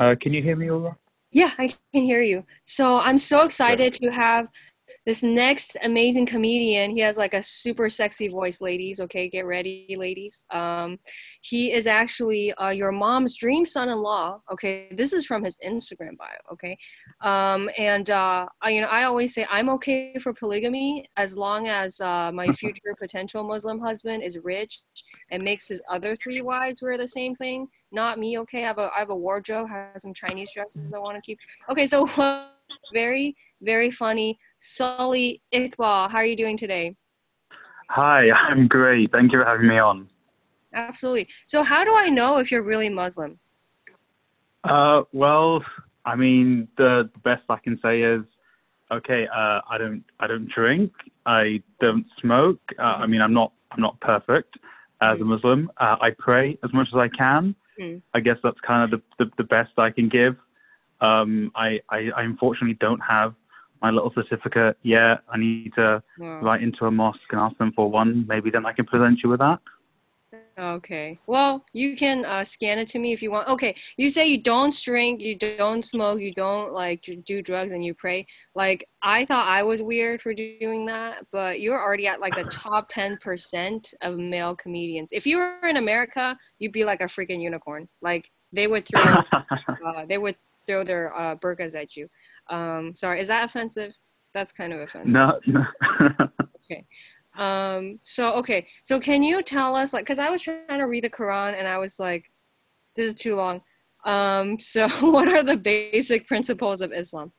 Uh, can you hear me right? Yeah, I can hear you. So I'm so excited to have this next amazing comedian he has like a super sexy voice ladies okay get ready ladies. Um, he is actually uh, your mom's dream son-in-law okay? This is from his instagram bio okay? Um, and uh, I, you know i always say i'm okay for polygamy as long as uh, my future potential muslim husband is rich and makes his other three wives wear the same thing. Not me okay? I have a, I have a wardrobe I have some chinese dresses i want to keep. Okay so very very funny Sully Iqbal. How are you doing today? Hi, I'm great. Thank you for having me on. Absolutely. So, how do I know if you're really Muslim? Uh, well, I mean, the, best I can say is, okay, uh, I don't, I don't drink, I don't smoke. Uh, I mean, I'm not, I'm not perfect as a mm. Muslim. Uh, I pray as much as I can. Mm. I guess that's kind of the, the, the best I can give. Um, I, I, I unfortunately don't have my little certificate Yeah, I need to write into a mosque and ask them for one. Maybe then I can present you with that. Okay. Well, you can uh, scan it to me if you want. Okay. You say you don't drink, you don't smoke, you don't like do drugs, and you pray. Like I thought I was weird for doing that, but you're already at like the top ten percent of male comedians. If you were in America, you'd be like a freaking unicorn. Like they would throw, uh, they would throw their uh, burqas at you. Um, sorry, is that offensive? That's kind of offensive. No. no. okay. Um, so okay, so can you tell us like because I was trying to read the Quran and I was like, this is too long. Um, so what are the basic principles of Islam?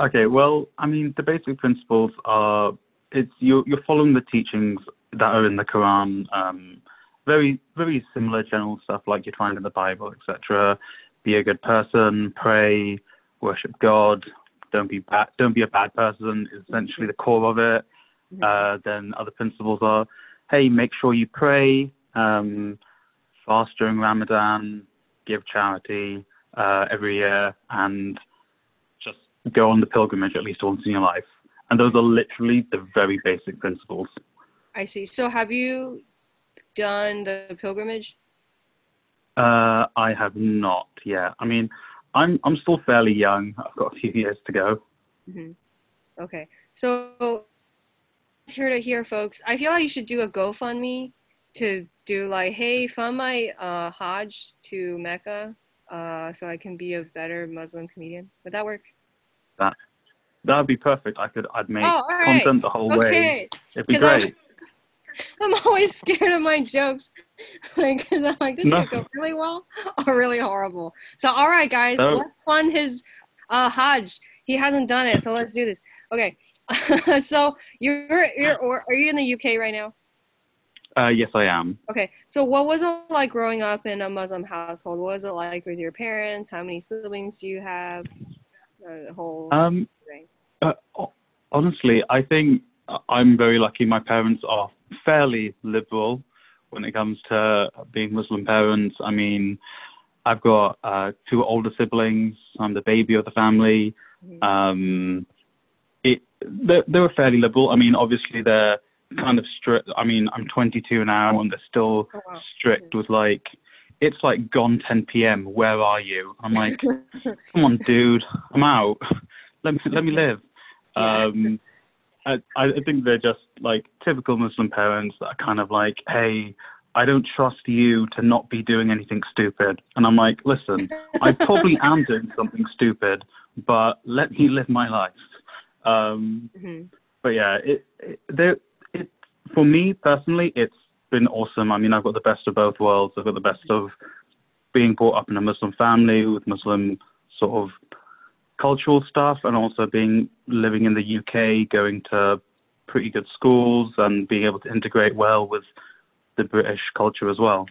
Okay, well, I mean the basic principles are it's you're you're following the teachings that are in the Quran. Um, very very similar general stuff like you find in the Bible, etc. Be a good person, pray, worship God, don't be bad, don't be a bad person is essentially the core of it. Mm-hmm. Uh, then other principles are, hey, make sure you pray, um, fast during Ramadan, give charity uh, every year, and just go on the pilgrimage at least once in your life. And those are literally the very basic principles. I see. So have you done the pilgrimage? Uh, I have not yet. I mean, I'm I'm still fairly young. I've got a few years to go. Mm-hmm. Okay, so here to hear, folks. I feel like you should do a GoFundMe to do like, hey, fund my uh, Hajj to Mecca, uh, so I can be a better Muslim comedian. Would that work? That that'd be perfect. I could I'd make oh, right. content the whole okay. way. It'd be great. I'm, I'm always scared of my jokes. like, cause I'm like, this no. could go really well or really horrible. So, all right, guys, let's fund his uh, Hajj. He hasn't done it, so let's do this. Okay. so you're you're or are you in the UK right now? Uh, yes, I am. Okay. So what was it like growing up in a Muslim household? What was it like with your parents? How many siblings do you have? Uh, the whole um, thing. Uh, honestly, I think I'm very lucky. My parents are fairly liberal when it comes to being Muslim parents. I mean, I've got uh, two older siblings. I'm the baby of the family. Mm-hmm. Um, it, they're, they're fairly liberal. I mean, obviously they're kind of strict. I mean, I'm 22 now, and they're still oh, strict with like, it's like gone 10 p.m. Where are you? I'm like, come on, dude, I'm out. Let me let me live. Yeah. Um, I, I think they're just like typical Muslim parents that are kind of like, hey, I don't trust you to not be doing anything stupid. And I'm like, listen, I probably am doing something stupid, but let me live my life. Um, mm-hmm. But yeah, it, it, it, for me personally, it's been awesome. I mean, I've got the best of both worlds. I've got the best of being brought up in a Muslim family with Muslim sort of cultural stuff and also being living in the UK, going to pretty good schools and being able to integrate well with the British culture as well.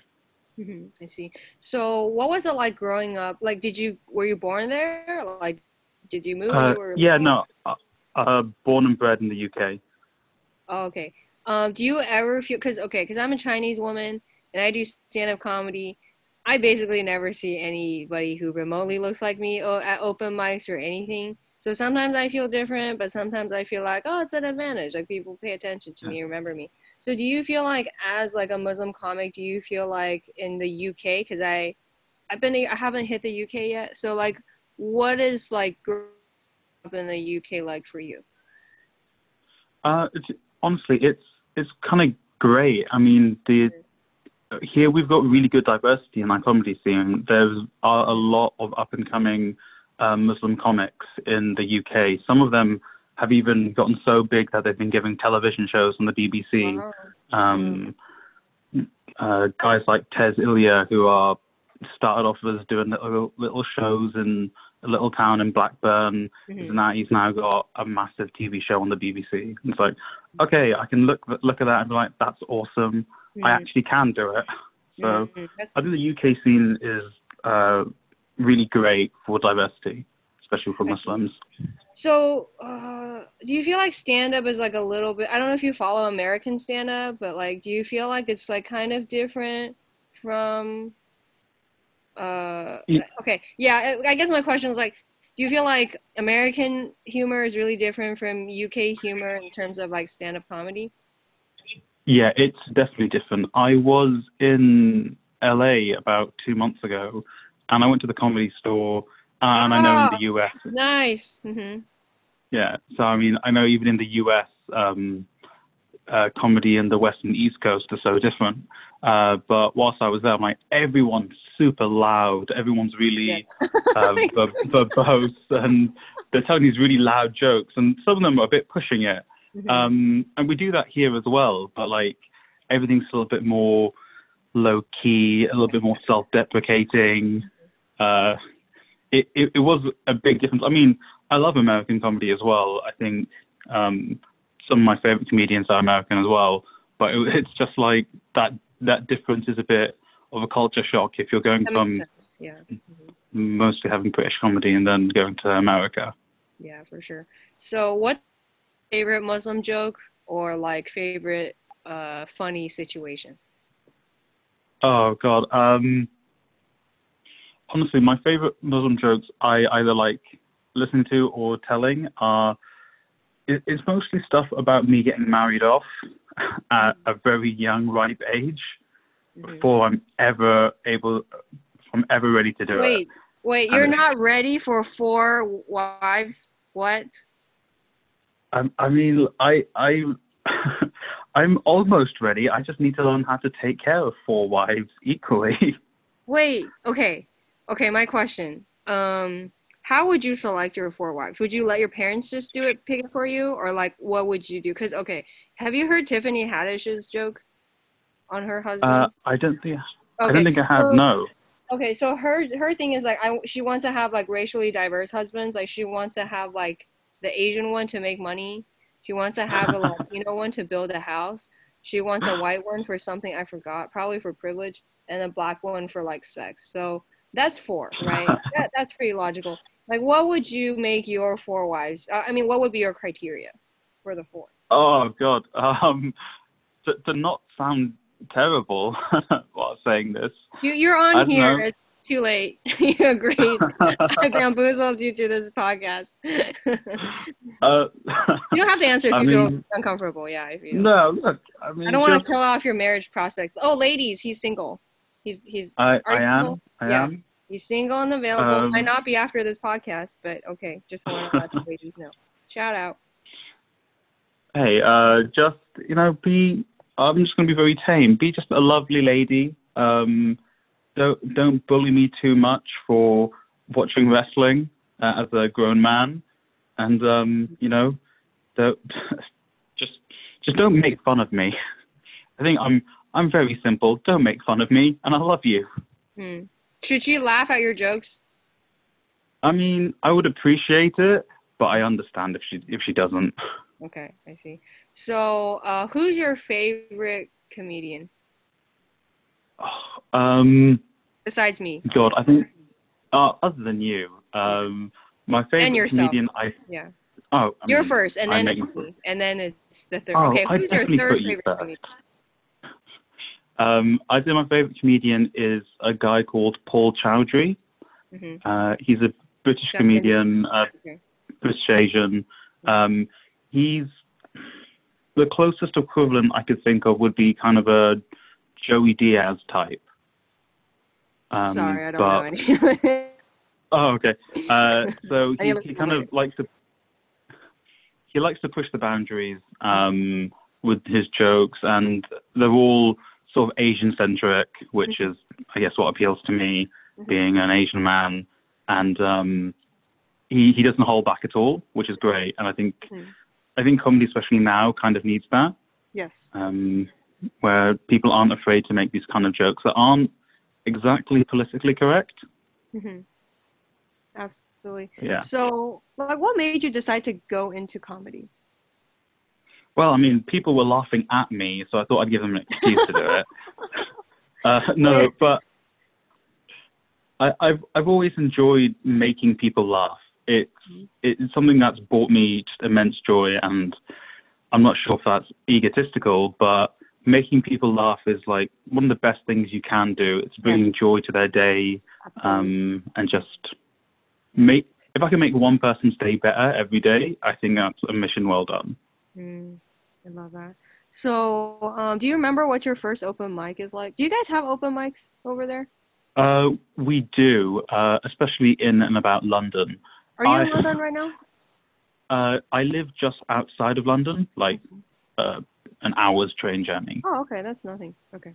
Mm-hmm, I see. So, what was it like growing up? Like, did you were you born there? Like, did you move? Uh, you yeah, no, uh, uh, born and bred in the UK. Oh, okay. Um, do you ever feel? Because okay, because I'm a Chinese woman and I do stand up comedy. I basically never see anybody who remotely looks like me at open mics or anything. So sometimes I feel different, but sometimes I feel like, oh, it's an advantage. Like people pay attention to me, remember me. So do you feel like as like a Muslim comic, do you feel like in the UK, because I I've been I haven't hit the UK yet. So like, what is like growing up in the UK like for you? Uh, it's, honestly, it's it's kind of great. I mean, the here we've got really good diversity in our comedy scene. There's are a lot of up and coming um, Muslim comics in the UK. Some of them have even gotten so big that they've been giving television shows on the BBC. Wow. Um, uh, guys like Tez Ilyas, who are started off as doing little, little shows in a little town in Blackburn. Mhm. Now he's now got a massive TV show on the BBC. And It's like, okay, I can look look at that and be like, that's awesome. I Mm, actually can do it. So mm, that's- I think the UK scene is uh, really great for diversity, especially for Muslims. So, uh, do you feel like stand up is like a little bit? I don't know if you follow American stand up, but like, do you feel like it's like kind of different from? Uh, okay, yeah. I guess my question is like, do you feel like American humor is really different from UK humor in terms of like stand up comedy? Yeah, it's definitely different. I was in LA about two months ago, and I went to the comedy store, and I know in the US, Nice. hmm yeah. So I mean, I know even in the US, um, uh, comedy in the West and East Coast are so different. Uh, but whilst I was there, I'm like, everyone's super loud. Everyone's really Yes. uh, ver- verbose, and they're telling these really loud jokes, and some of them are a bit pushing it. Mhm. Um, and we do that here as well, but like everything's a bit more low key, a little bit more self deprecating. Uh, it, it, it was a big difference. I mean, I love American comedy as well. I think um, some of my favorite comedians are American as well, but it, it's just like that, that difference is a bit of a culture shock if you're going from. Yeah. Mhm. mostly having British comedy and then going to America. Yeah, for sure. So, what favorite Muslim joke or like favorite uh funny situation? Oh God. Um, honestly, my favorite Muslim jokes I either like listening to or telling are. It, it's mostly stuff about me getting married off at a very young, ripe age Mhm. before I'm ever able, I'm ever ready to do it. Wait, wait, you're not ready for four wives? What? I, I mean, I, I, I'm almost ready. I just need to learn how to take care of four wives equally. Wait, okay. Okay, my question. Um how would you select your four wives? Would you let your parents just do it, pick it for you, or like what would you do? Because okay, have you heard Tiffany Haddish's joke on her Uh, husband? I don't think, I don't think I have. so- no. Okay, so her her thing is like I she wants to have like racially diverse husbands. Like she wants to have like the Asian one to make money. She wants to have a Latino one to build a house. She wants a white one for something I forgot, probably for privilege, and a black one for like sex. So that's four, right? that, that's pretty logical. Like, what would you make your four wives? Uh, I mean, what would be your criteria for the four? Oh God. Um, to, to not sound terrible while saying this. You you're on here. know. It's too late. you agreed. I bamboozled you to this podcast. uh, You don't have to answer if I you feel mean- uncomfortable. Yeah, if you. Don't. no, look. I mean, I don't want to kill off your marriage prospects. Oh, ladies, he's single. He's he's I, I am. single? I Yeah. am. he's single and available. Um, Might not be after this podcast, but okay. Just want to let the ladies know. Shout out. Hey, uh, just you know, be. I'm just gonna be very tame. Be just a lovely lady. Um, don't don't bully me too much for watching wrestling uh, as a grown man, and um, you know, don't just just don't make fun of me. I think I'm I'm very simple. Don't make fun of me, and I love you. Hmm. Should she laugh at your jokes? I mean, I would appreciate it, but I understand if she if she doesn't. Okay, I see. So, uh, who's your favorite comedian Um, besides me? God, I think uh, other than you, um, my favorite yourself. comedian. I Yeah, oh, I you're mean, first, and then it's me, and then it's the third. Oh, okay, I'd who's your third you favorite first. comedian? Um, I think my favorite comedian is a guy called Paul Chowdhry. hmm Uh, he's a British Japanese? comedian, uh, Okay. British Asian. Um, he's the closest equivalent I could think of would be kind of a Joey Diaz type. Um, Sorry, I don't but- know any. Oh, okay. Uh, so he, he kind of likes to he likes to push the boundaries um, with his jokes, and they're all sort of Asian centric, which is, I guess, what appeals to me, Mhm. being an Asian man. And um, he he doesn't hold back at all, which is great. And I think Mhm. I think comedy, especially now, kind of needs that, yes. um, where people aren't afraid to make these kind of jokes that aren't exactly politically correct. hmm Absolutely. Yeah. So, like, what made you decide to go into comedy? Well, I mean, people were laughing at me, so I thought I'd give them an excuse to do it. Uh, no, but I, I've I've always enjoyed making people laugh. It's it's something that's brought me just immense joy, and I'm not sure if that's egotistical, but making people laugh is like one of the best things you can do. It's bringing Yes. joy to their day, um, and just make. If I can make one person's day better every day, I think that's a mission well done. Mm, I love that. So, um, do you remember what your first open mic is like? Do you guys have open mics over there? Uh, we do, uh, especially in and about London. Are you in London right now? Uh, I live just outside of London, like uh, an hour's train journey. Oh, okay, that's nothing. Okay.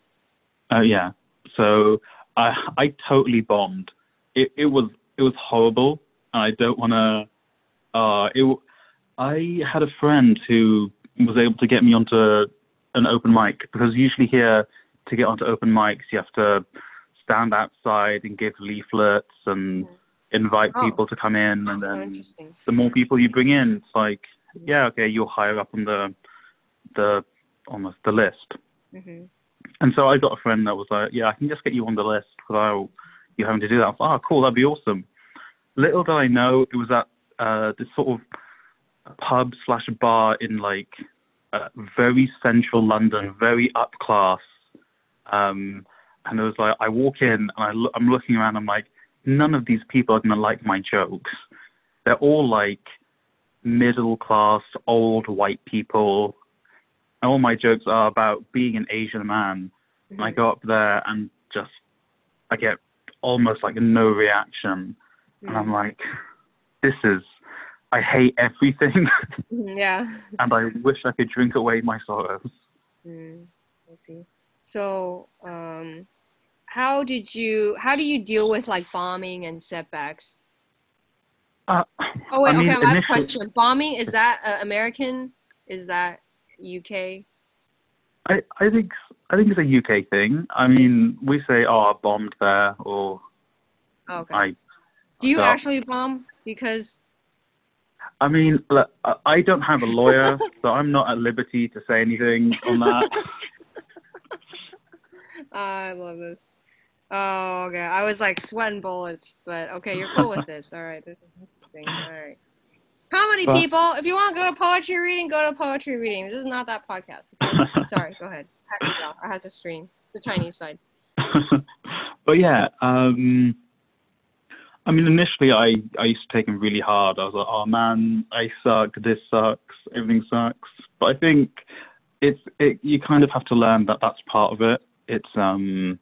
Uh, yeah, so I I totally bombed. It it was it was horrible, and I don't want to. Uh, it I had a friend who was able to get me onto an open mic because usually here to get onto open mics you have to stand outside and give leaflets and invite Oh. people to come in, and then the more people you bring in, it's like, yeah, okay, you're higher up on the the almost the list. hmm And so I got a friend that was like, yeah, I can just get you on the list without you having to do that. I was like, oh, cool, that'd be awesome. Little did I know it was at uh, this sort of pub slash bar in like uh, very central London, very up class. Um, and it was like, I walk in and I lo- I'm looking around, I'm like, none of these people are going to like my jokes. They're all like middle class, old white people. All my jokes are about being an Asian man. And I go up there and just, I get almost like no reaction. And I'm like, this is, I hate everything. Mhm, yeah. and I wish I could drink away my sorrows. Mm, I see. So, um, how did you? How do you deal with like bombing and setbacks? Uh, Oh wait, I mean, okay. I have a question. Bombing is that uh, American? Is that UK? I, I think I think it's a UK thing. I mean, we say, "Oh, I bombed there," or Oh, okay. "I." do you actually bomb? Because I mean, look, I- I don't have a lawyer, so I'm not at liberty to say anything on that. I love this. Oh, okay. I was like sweating bullets, but okay, you're cool with this. All right, this is interesting. All right. Comedy Well- people, if you want to go to poetry reading, go to poetry reading. This is not that podcast. okay? Sorry, go ahead. I had to. I had to stream the Chinese side. but yeah, um, I mean, initially I, I used to take them really hard. I was like, oh man, I suck. This sucks. Everything sucks. But I think it's it, you kind of have to learn that that's part of it. It's um,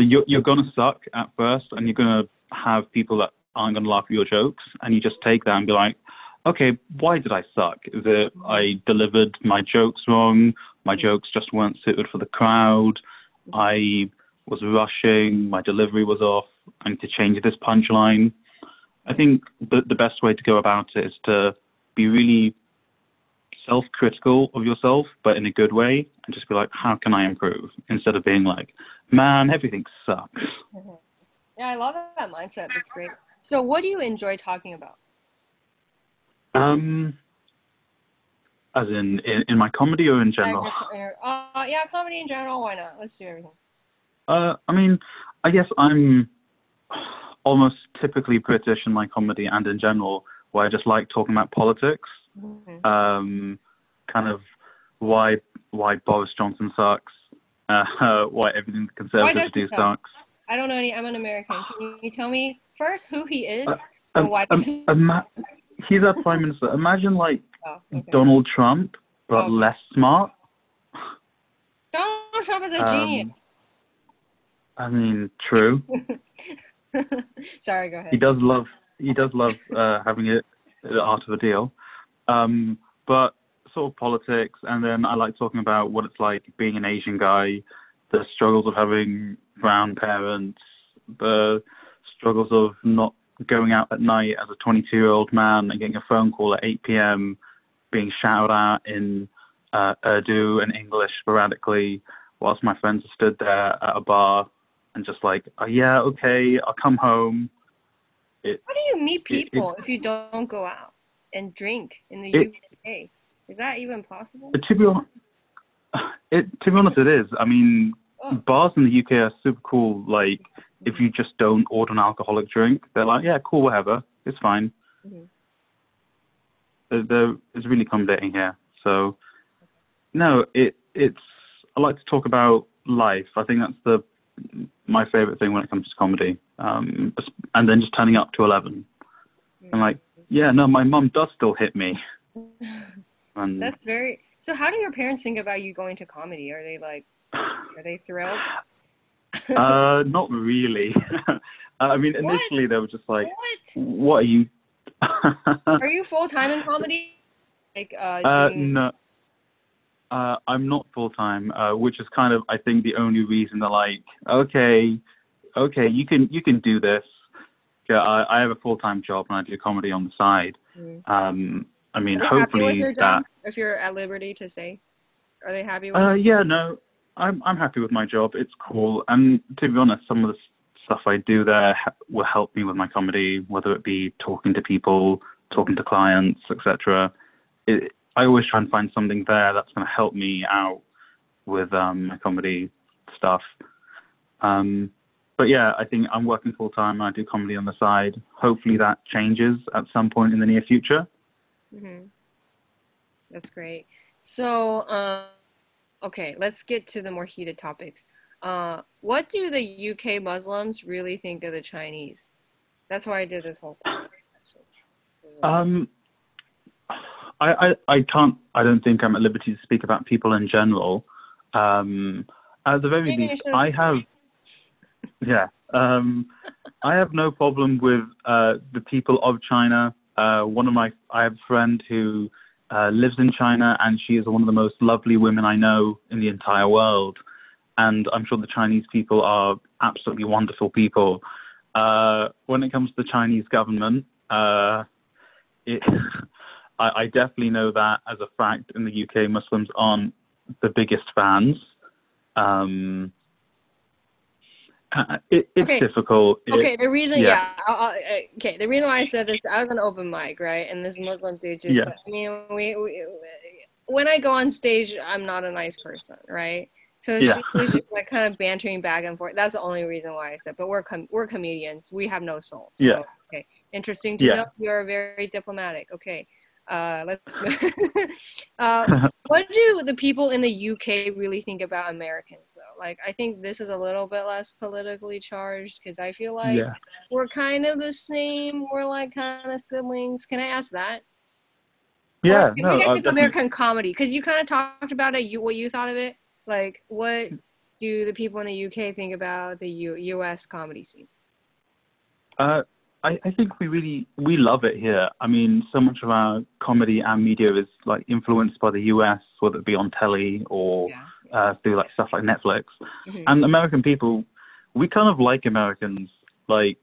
you're you're gonna suck at first, and you're gonna have people that aren't gonna laugh at your jokes, and you just take that and be like, okay, why did I suck? Is it I delivered my jokes wrong? My jokes just weren't suited for the crowd. I was rushing, my delivery was off, I need to change this punchline. I think the, the best way to go about it is to be really self critical of yourself, but in a good way, and just be like, how can I improve? Instead of being like, man, everything sucks. Yeah, I love that mindset. That's great. So, what do you enjoy talking about? Um, as in, in, in my comedy or in general? Uh, yeah, comedy in general. Why not? Let's do everything. Uh, I mean, I guess I'm almost typically British in my comedy and in general, where I just like talking about politics. Mhm. um, kind of why why Boris Johnson sucks, uh, why everything the Conservatives do suck? sucks. I don't know any. I'm an American. Can you tell me first who he is Uh, and Um, why? um, ima- he's our prime minister. Imagine like oh, okay. Donald Trump, but Oh. Less smart. Donald Trump is a um, genius. I mean, true. Sorry, go ahead. He does love he does love uh, having it the art of a deal, um, but sort of politics, and then I like talking about what it's like being an Asian guy, the struggles of having brown parents, the struggles of not going out at night as a 22 year old man and getting a phone call at 8 p.m., being shouted at in uh, Urdu and English sporadically, whilst my friends are stood there at a bar and just like, oh, yeah, okay, I'll come home. It, How do you meet people it, it, if you don't go out and drink in the UK? Is that even possible? To be, it, to be honest, it is. I mean, oh. bars in the UK are super cool. Like, if you just don't order an alcoholic drink, they're like, yeah, cool, whatever, it's fine. Mm-hmm. They're, they're, it's really accommodating here. So, no, it it's. I like to talk about life. I think that's the my favorite thing when it comes to comedy. Um, and then just turning up to eleven. Mm-hmm. I'm like, yeah, no, my mom does still hit me. And That's very. So, how do your parents think about you going to comedy? Are they like, are they thrilled? uh, not really. I mean, initially what? they were just like, "What? What are you?" are you full time in comedy? Like, uh, uh no. Uh, I'm not full time, uh, which is kind of, I think, the only reason they're like, okay, okay, you can you can do this. Yeah, I, I have a full time job and I do comedy on the side. Mm. Um, I mean, hopefully your job, that, if you're at liberty to say, are they happy with? Uh, yeah, no, I'm I'm happy with my job. It's cool, and to be honest, some of the stuff I do there ha- will help me with my comedy, whether it be talking to people, talking to clients, etc. I always try and find something there that's going to help me out with um, my comedy stuff. Um, but yeah, I think I'm working full time. I do comedy on the side. Hopefully that changes at some point in the near future. Mm-hmm. That's great. So, um, okay, let's get to the more heated topics. Uh, what do the UK Muslims really think of the Chinese? That's why I did this whole thing. Um, I, I, I can't. I don't think I'm at liberty to speak about people in general. Um, at the very Maybe least, I have. Yeah, um, I have no problem with uh, the people of China uh, one of my, I have a friend who uh, lives in China, and she is one of the most lovely women I know in the entire world. And I'm sure the Chinese people are absolutely wonderful people. Uh, when it comes to the Chinese government, uh, it, I, I definitely know that as a fact. In the UK, Muslims aren't the biggest fans. Um, uh, it, it's okay. difficult. It, okay, the reason, yeah, yeah I'll, I'll, okay, the reason why I said this, I was on open mic, right? And this Muslim dude just, yeah. I mean, we, we, when I go on stage, I'm not a nice person, right? So yeah. she was just like kind of bantering back and forth. That's the only reason why I said. But we're com- we're comedians. We have no soul. So, yeah. Okay. Interesting to yeah. know. You're very diplomatic. Okay. Uh, let's. uh, what do the people in the UK really think about Americans, though? Like, I think this is a little bit less politically charged because I feel like yeah. we're kind of the same. We're like kind of siblings. Can I ask that? Yeah, or, no, uh, American comedy because you kind of talked about it. You what you thought of it? Like, what do the people in the UK think about the U- U.S. comedy scene? Uh, I, I think we really we love it here. I mean, so much of our comedy and media is like influenced by the US, whether it be on telly or yeah. uh, through like stuff like Netflix. Mm-hmm. And American people, we kind of like Americans. Like,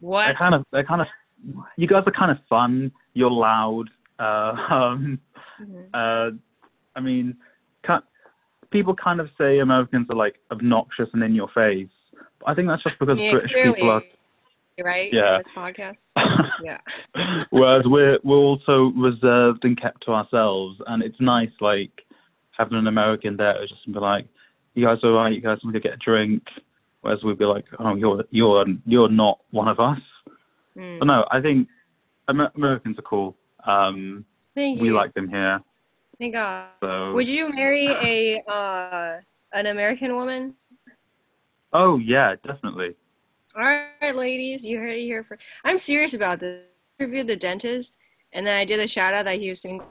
what? They're kind of they're kind of you guys are kind of fun. You're loud. Uh, um, mm-hmm. uh, I mean, people kind of say Americans are like obnoxious and in your face. I think that's just because yeah, British clearly. people are right? Yeah. This podcast. yeah. Whereas we're we're also reserved and kept to ourselves, and it's nice like having an American there just be like, "You guys are right. You guys want to get a drink." Whereas we'd be like, "Oh, you're you're you're not one of us." Mm. But no, I think Amer- Americans are cool. Um, Thank we you. like them here. Thank God. So, Would you marry a uh, an American woman? Oh yeah, definitely. All right, ladies, you heard it here for. I'm serious about this. I interviewed the dentist, and then I did a shout out that he was single.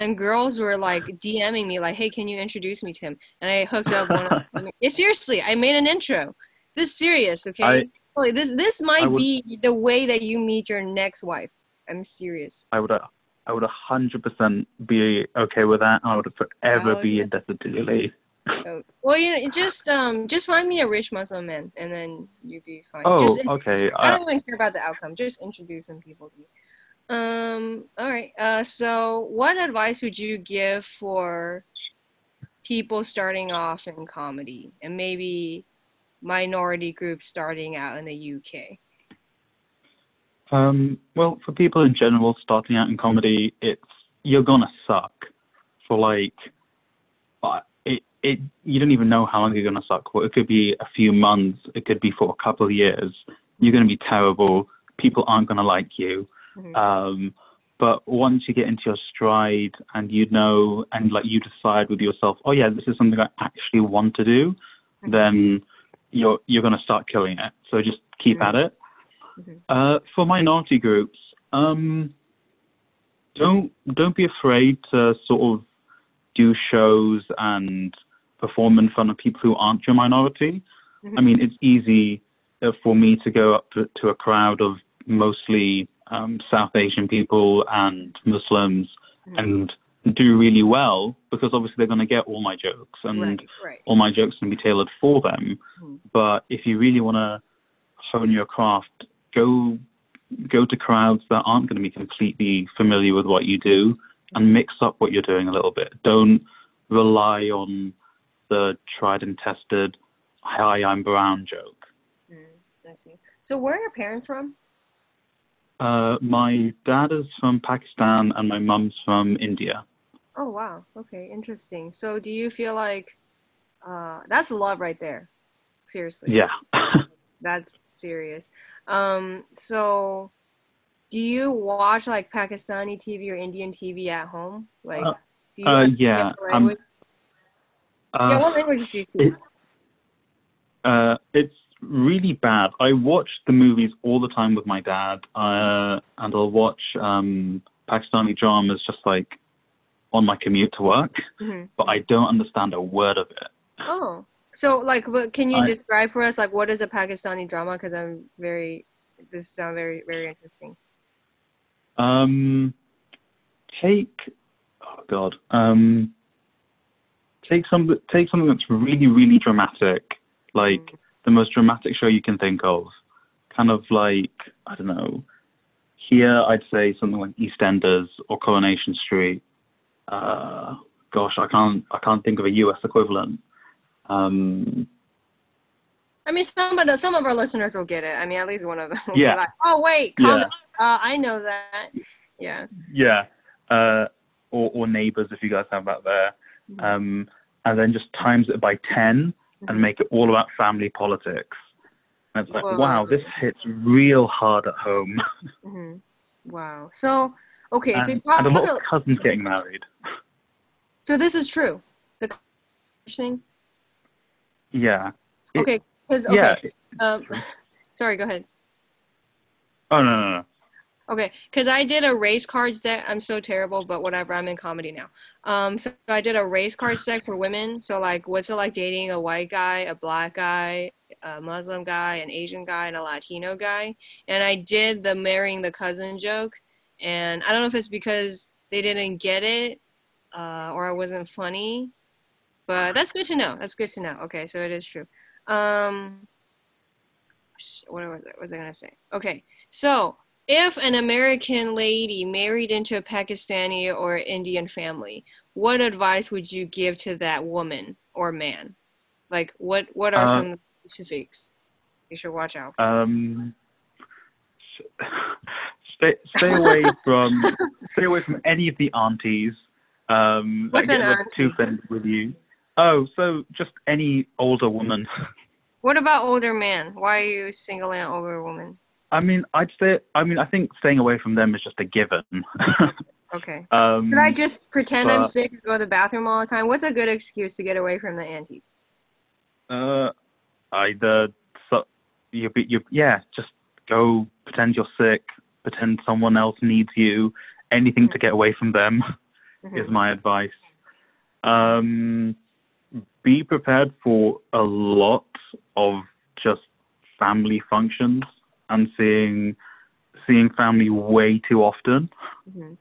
And girls were like DMing me, like, "Hey, can you introduce me to him?" And I hooked up one. Of them. Yeah, seriously, I made an intro, This is serious, okay? I- this this might would- be the way that you meet your next wife. I'm serious. I would, uh, I would hundred percent be okay with that. I would forever be indebted to you, Lily. Oh, well, you know, just um, just find me a rich Muslim man, and then you'd be fine. Oh, just okay. I I, don't even care about the outcome. Just introduce some people to you. Um. All right. Uh. So, what advice would you give for people starting off in comedy, and maybe minority groups starting out in the UK? Um, well, for people in general starting out in comedy, it's you're gonna suck for like, uh, it you don't even know how long you're gonna suck. Well, it could be a few months, it could be for a couple of years. You're gonna be terrible. People aren't gonna like you. Mhm. Um, but once you get into your stride and you know and like you decide with yourself, oh yeah, this is something I actually want to do, Mhm. then you're you're gonna start killing it. So just keep Mhm. at it. Mhm. Uh, for minority groups, um, don't don't be afraid to sort of do shows and perform in front of people who aren't your minority. I Mhm. mean, it's easy uh, for me to go up to, to a crowd of mostly um, South Asian people and Muslims Mhm. and do really well because obviously they're going to get all my jokes and right. Right. all my jokes can be tailored for them. Mhm. But if you really want to hone your craft, go go to crowds that aren't going to be completely familiar with what you do and mix up what you're doing a little bit. Don't rely on the tried and tested "Hi, I'm brown" joke. Mm, I see. So, where are your parents from? Uh, my dad is from Pakistan and my mum's from India. Oh wow. Okay, interesting. So do you feel like uh that's love right there? Seriously. Yeah. That's serious. Um so do you watch like Pakistani TV or Indian TV at home? Like Uh, do you uh, have- do you yeah, have the um, language? Uh, yeah, what language do you speak? it- Uh, it's really bad. I watch the movies all the time with my dad, uh, and I'll watch um, Pakistani dramas just like on my commute to work, Mhm. but I don't understand a word of it. Oh. So like can you I- describe for us like what is a Pakistani drama cuz I'm very this sounds very very interesting. Um, take, oh god, um, take some, take something that's really, really dramatic, like Mm. the most dramatic show you can think of. Kind of like, I don't know, here I'd say something like EastEnders or Coronation Street. Uh, gosh, I can't, I can't think of a US equivalent. Um, I mean, some of the some of our listeners will get it. I mean, at least one of them will Yeah. be like, "Oh wait, Yeah. Uh, I know that." Yeah. yeah, uh, or, or Neighbours if you guys have that there. Um, and then just times it by 10 Mm-hmm. and make it all about family politics. And it's like, Whoa. wow, this hits real hard at home. hmm Wow. So okay, so you and, and a lot of cousins getting married. so this is true. The thing. Yeah. It- Okay, because okay. Yeah. Um, sorry. Go ahead. Oh, no, no, no. Okay, because I did a race cards deck. I'm so terrible, but whatever. I'm in comedy now. Um, so I did a race cards deck for women. So like, what's it like dating a white guy, a black guy, a Muslim guy, an Asian guy, and a Latino guy? And I did the marrying the cousin joke. And I don't know if it's because they didn't get it, uh, or I wasn't funny, but that's good to know. That's good to know. Okay, so it is true. Um, what was I, what was I gonna say? Okay, so if an American lady married into a Pakistani or Indian family, what advice would you give to that woman or man? Like, what what are Uh, some specifics you should watch out? For? Um, stay, stay away from stay away from any of the aunties um, that What's get an a little too auntie? offended with you. Oh, so just any older woman. What about older man? Why are you singling out older woman? I mean, I'd say. I mean, I think staying away from them is just a given. Okay. um, Should I just pretend I'm sick and go to the bathroom all the time? What's a good excuse to get away from the aunties? Uh, either so you be you yeah, just go pretend you're sick, pretend someone else needs you, anything to get away from them is Mhm. my advice. Um, be prepared for a lot of just family functions and seeing seeing family way too often. Mhm.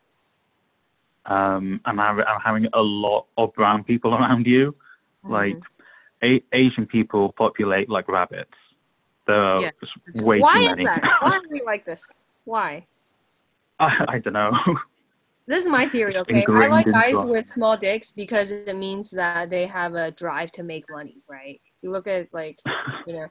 Um, and hav- and having a lot of brown people around you. Like Mhm. a- Asian people populate like rabbits. There are Yeah, just way Why too is that? Why are we like this? Why? I, I don't know. This is my theory, okay? I like guys with small dicks because it means that they have a drive to make money, right? You look at like, you know,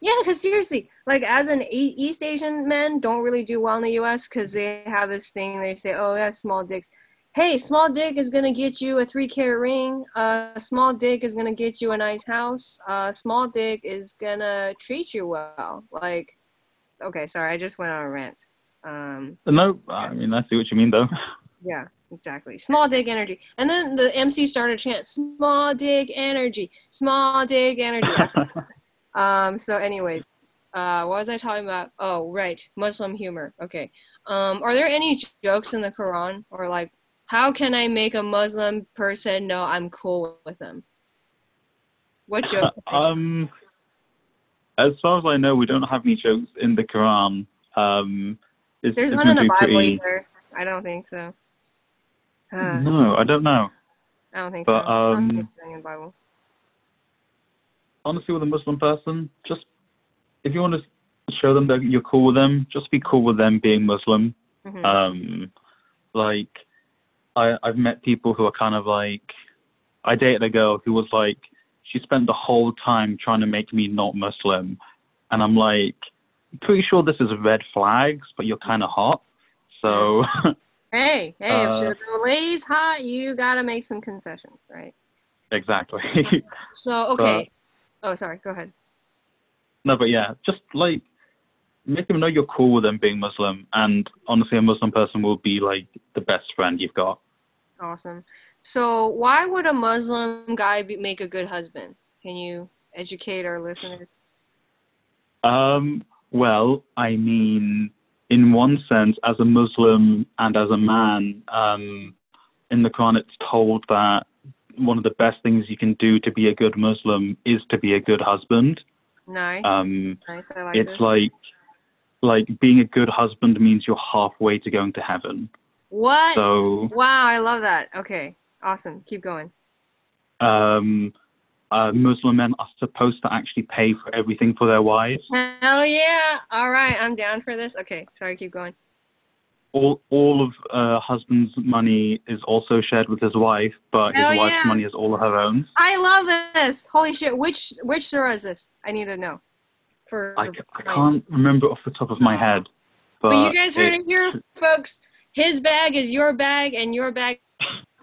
yeah, because seriously, like as an East Asian men don't really do well in the U.S. because they have this thing they say, oh, that's small dicks. Hey, small dick is gonna get you a three carat ring. Uh, small dick is gonna get you a nice house. Uh, small dick is gonna treat you well. Like, okay, sorry, I just went on a rant. Um, no, I mean I see what you mean though. yeah, exactly. Small dick energy. And then the MC started a chant, small dick energy, small dick energy. um, so anyways, uh, what was I talking about? Oh, right. Muslim humor. Okay. Um, are there any jokes in the Quran or like, how can I make a Muslim person know I'm cool with them? What joke? um, as far as I know, we don't have any jokes in the Quran. Um, it's, There's it's none in the meant to be Bible pretty- either. I don't think so. Uh, No, I don't know. I don't think But, so. Um, think there's anything in the Bible. Honestly, with a Muslim person, just if you want to show them that you're cool with them, just be cool with them being Muslim. Mhm. Um, like, I I've met people who are kind of like, I dated a girl who was like, she spent the whole time trying to make me not Muslim, and I'm like, pretty sure this is red flags, but you're kind of hot, so. Hey, hey, if Uh, the lady's hot, you gotta make some concessions, right? exactly. So, okay. oh, sorry, go ahead. No, but yeah, just like make them know you're cool with them being Muslim, and honestly, a Muslim person will be like the best friend you've got. Awesome. So, why would a Muslim guy be, make a good husband? Can you educate our listeners? Um, well, I mean, in one sense, as a Muslim and as a man, um, in the Quran, it's told that one of the best things you can do to be a good Muslim is to be a good husband. Nice. Um, nice. I like it's this. like like being a good husband means you're halfway to going to heaven. what? So wow, I love that. Okay, awesome. Keep going. um, uh, Muslim men are supposed to actually pay for everything for their wives. Hell yeah! All right, I'm down for this. Okay, sorry. Keep going. All all of uh, husband's money is also shared with his wife, but his wife's yeah. money is all of her own. I love this. Holy shit! Which which surah is this? I need to know. For I, I can't remember off the top of my head, but, But you guys heard it- here, folks. His bag is your bag, and your bag,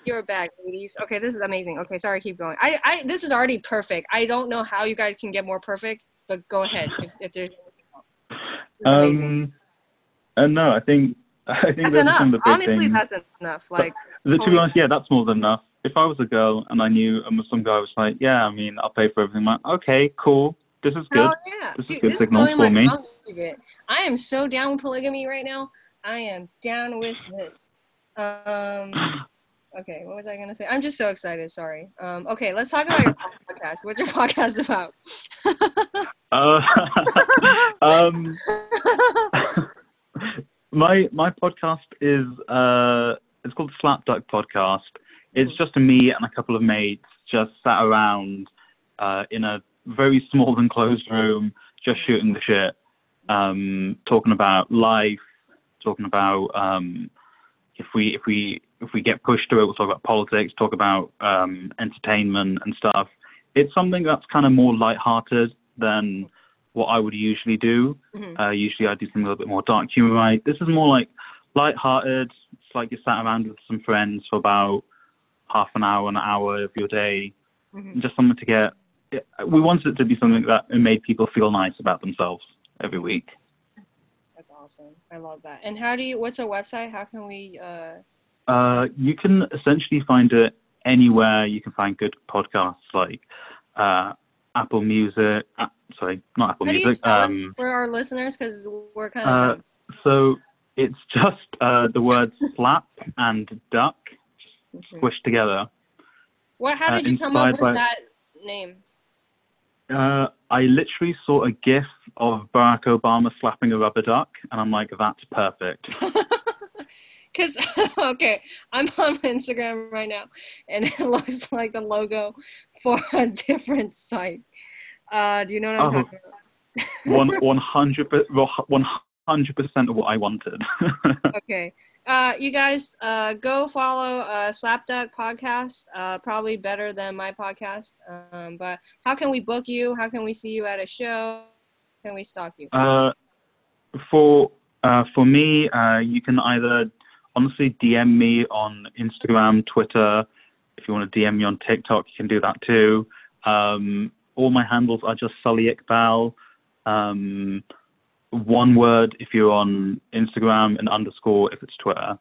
your bag, ladies. Okay, this is amazing. Okay, sorry, keep going. I, I, this is already perfect. I don't know how you guys can get more perfect, but go ahead if, if there's anything else. This is amazing. Um, uh, no, I think I think that's enough. Honestly, things. that's enough. Like, The- to be honest, yeah, that's more than enough. If I was a girl and I knew a Muslim guy was like, yeah, I mean, I'll pay for everything. I'm like, okay, cool, this is good. hell yeah, This is good this signal my for me. I am so down with polygamy right now. I am down with this. Um. Okay, what was I gonna say? I'm just so excited. Sorry. Um, okay, let's talk about your podcast. What's your podcast about? Uh, um, my my podcast is uh, it's called Slap Duck Podcast. It's just me and a couple of mates just sat around uh, in a very small enclosed room, just shooting the shit, um, talking about life, talking about um, if we if we if we get pushed to it, we'll talk about politics, talk about um, entertainment and stuff. It's something that's kind of more lighthearted than what I would usually do. Mhm. Uh, usually I do something a little bit more dark humor. Right? This is more like light-hearted. It's like you sat around with some friends for about half an hour, an hour of your day, Mhm. just something to get. We wanted it to be something that made people feel nice about themselves every week. That's awesome. I love that. And how do you? What's a website? How can we? Uh, Uh, you can essentially find it anywhere you can find good podcasts, like uh, Apple Music. Uh, sorry, not Apple how Music. Um, for our listeners? Because we're kind of uh, so it's just uh, the words slap and duck Mhm. squished together. What? How uh, did you come up with by- that name? Uh, I literally saw a GIF of Barack Obama slapping a rubber duck, and I'm like, that's perfect. Because okay, I'm on Instagram right now, and it looks like the logo for a different site. Uh, do you know what I'm Oh. talking about? One one hundred one hundred percent of what I wanted. okay. Uh, you guys, uh, go follow uh, Slapduck podcast. Uh, probably better than my podcast. Um, but how can we book you? How can we see you at a show? Can we stalk you? Uh, for uh, for me, uh, you can either honestly DM me on Instagram, Twitter. If you want to DM me on TikTok, you can do that too. Um, all my handles are just Sully Iqbal. Um, one word if you're on Instagram and underscore if it's Twitter.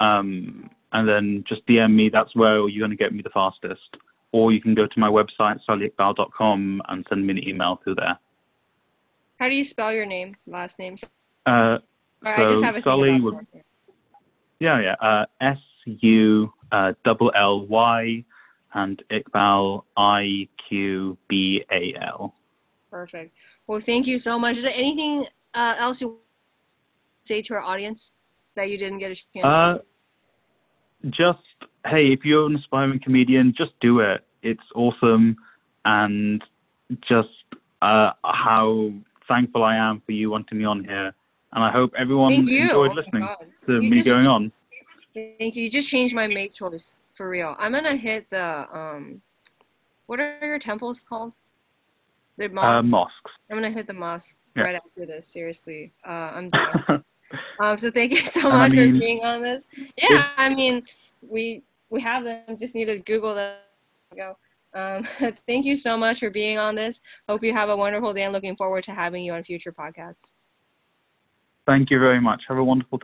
Um, and then just DM me. That's where you're going to get me the fastest. Or you can go to my website, sullyiqbal.com, and send me an email through there. How do you spell your name, last name? Uh, Or I just have a Sully would-. Yeah, yeah. Uh, S U uh, double L Y and Iqbal I Q B A L. Perfect. Well, thank you so much. Is there anything uh, else you want say to our audience that you didn't get a chance? Uh, just hey, if you're an aspiring comedian, just do it. It's awesome, and just uh, how thankful I am for you wanting me on here, and I hope everyone enjoyed Oh listening to You me just- going on. Thank you. You just changed my mate choice for real. I'm gonna hit the um, what are your temples called? The mosque. Uh, mosques. I'm gonna hit the mosque Yeah. right after this. Seriously, uh, I'm done. um, so thank you so And I much mean, for being on this. Yeah, I mean, we we have them. Just need to Google them. Go. Um, thank you so much for being on this. Hope you have a wonderful day and looking forward to having you on future podcasts. Thank you very much. Have a wonderful day.